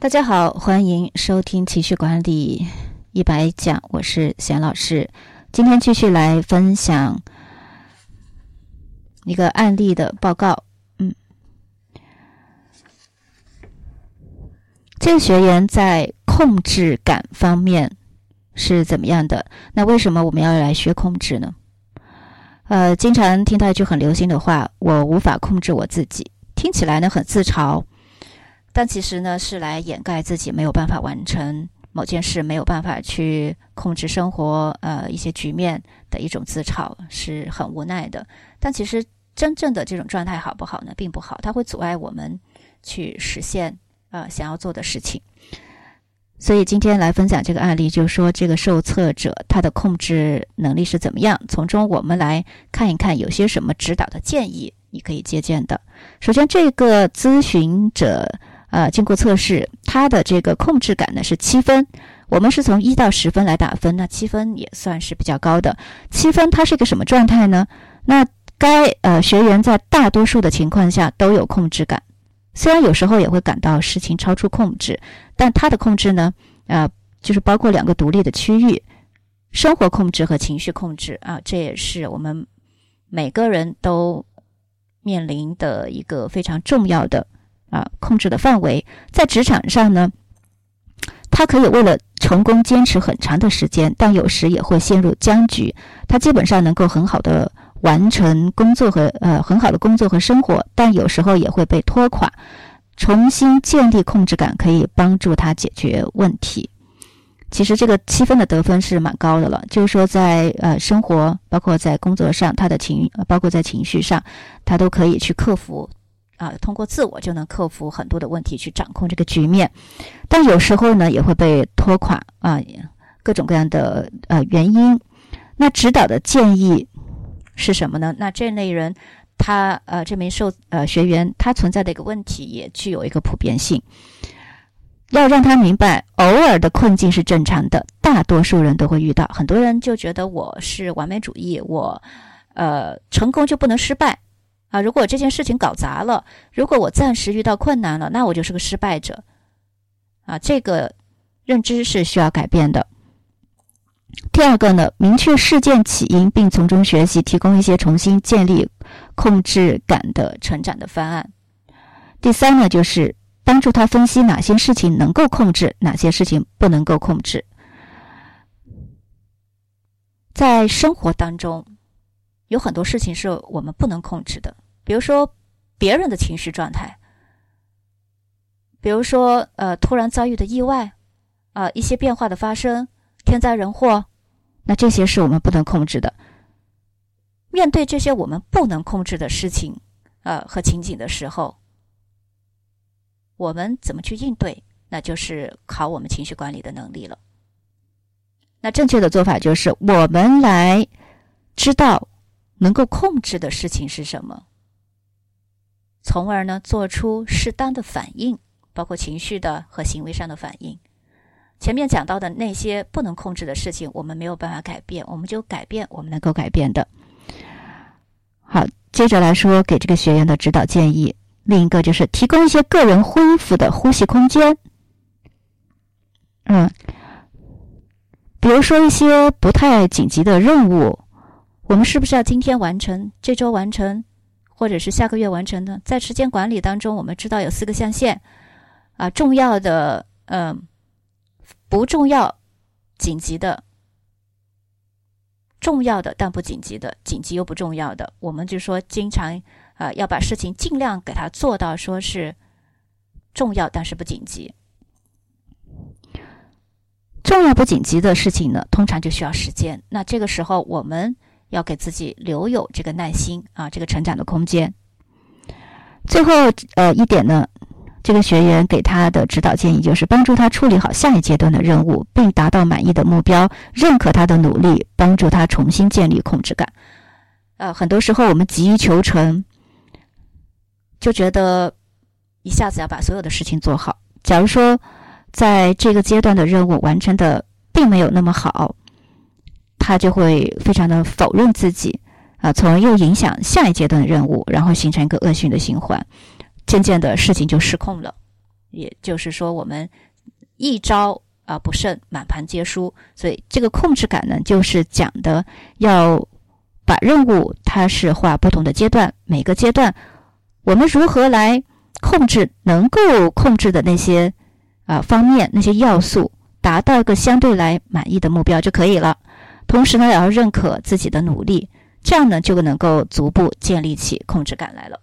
大家好，欢迎收听情绪管理一百讲，我是贤老师。今天继续来分享一个案例的报告。嗯，这个学员在控制感方面是怎么样的？那为什么我们要来学控制呢？呃，经常听到一句很流行的话：“我无法控制我自己。”听起来呢很自嘲。但其实呢，是来掩盖自己没有办法完成某件事，没有办法去控制生活，呃，一些局面的一种自嘲，是很无奈的。但其实真正的这种状态好不好呢？并不好，它会阻碍我们去实现呃想要做的事情。所以今天来分享这个案例，就是说这个受测者他的控制能力是怎么样？从中我们来看一看有些什么指导的建议，你可以借鉴的。首先，这个咨询者。呃，经过测试，他的这个控制感呢是七分。我们是从一到十分来打分，那七分也算是比较高的。七分，它是一个什么状态呢？那该呃学员在大多数的情况下都有控制感，虽然有时候也会感到事情超出控制，但他的控制呢，呃，就是包括两个独立的区域：生活控制和情绪控制啊。这也是我们每个人都面临的一个非常重要的。啊，控制的范围在职场上呢，他可以为了成功坚持很长的时间，但有时也会陷入僵局。他基本上能够很好的完成工作和呃很好的工作和生活，但有时候也会被拖垮。重新建立控制感可以帮助他解决问题。其实这个七分的得分是蛮高的了，就是说在呃生活，包括在工作上，他的情，包括在情绪上，他都可以去克服。啊，通过自我就能克服很多的问题，去掌控这个局面，但有时候呢也会被拖垮啊，各种各样的呃原因。那指导的建议是什么呢？那这类人，他呃这名受呃学员他存在的一个问题也具有一个普遍性，要让他明白，偶尔的困境是正常的，大多数人都会遇到。很多人就觉得我是完美主义，我呃成功就不能失败。啊，如果这件事情搞砸了，如果我暂时遇到困难了，那我就是个失败者。啊，这个认知是需要改变的。第二个呢，明确事件起因，并从中学习，提供一些重新建立控制感的成长的方案。第三呢，就是帮助他分析哪些事情能够控制，哪些事情不能够控制。在生活当中。有很多事情是我们不能控制的，比如说别人的情绪状态，比如说呃突然遭遇的意外，啊一些变化的发生，天灾人祸，那这些是我们不能控制的。面对这些我们不能控制的事情，呃和情景的时候，我们怎么去应对？那就是考我们情绪管理的能力了。那正确的做法就是我们来知道。能够控制的事情是什么？从而呢，做出适当的反应，包括情绪的和行为上的反应。前面讲到的那些不能控制的事情，我们没有办法改变，我们就改变我们能够改变的。好，接着来说给这个学员的指导建议。另一个就是提供一些个人恢复的呼吸空间。嗯，比如说一些不太紧急的任务。我们是不是要今天完成、这周完成，或者是下个月完成呢？在时间管理当中，我们知道有四个象限，啊，重要的、嗯，不重要、紧急的、重要的但不紧急的、紧急又不重要的，我们就说经常啊要把事情尽量给它做到说是重要但是不紧急。重要不紧急的事情呢，通常就需要时间。那这个时候我们。要给自己留有这个耐心啊，这个成长的空间。最后，呃，一点呢，这个学员给他的指导建议就是帮助他处理好下一阶段的任务，并达到满意的目标，认可他的努力，帮助他重新建立控制感。呃，很多时候我们急于求成，就觉得一下子要把所有的事情做好。假如说在这个阶段的任务完成的并没有那么好。他就会非常的否认自己，啊，从而又影响下一阶段的任务，然后形成一个恶性的循环，渐渐的事情就失控了，也就是说，我们一招啊不慎，满盘皆输。所以，这个控制感呢，就是讲的要把任务它是划不同的阶段，每个阶段我们如何来控制能够控制的那些啊方面、那些要素，达到一个相对来满意的目标就可以了。同时呢，也要认可自己的努力，这样呢就能够逐步建立起控制感来了。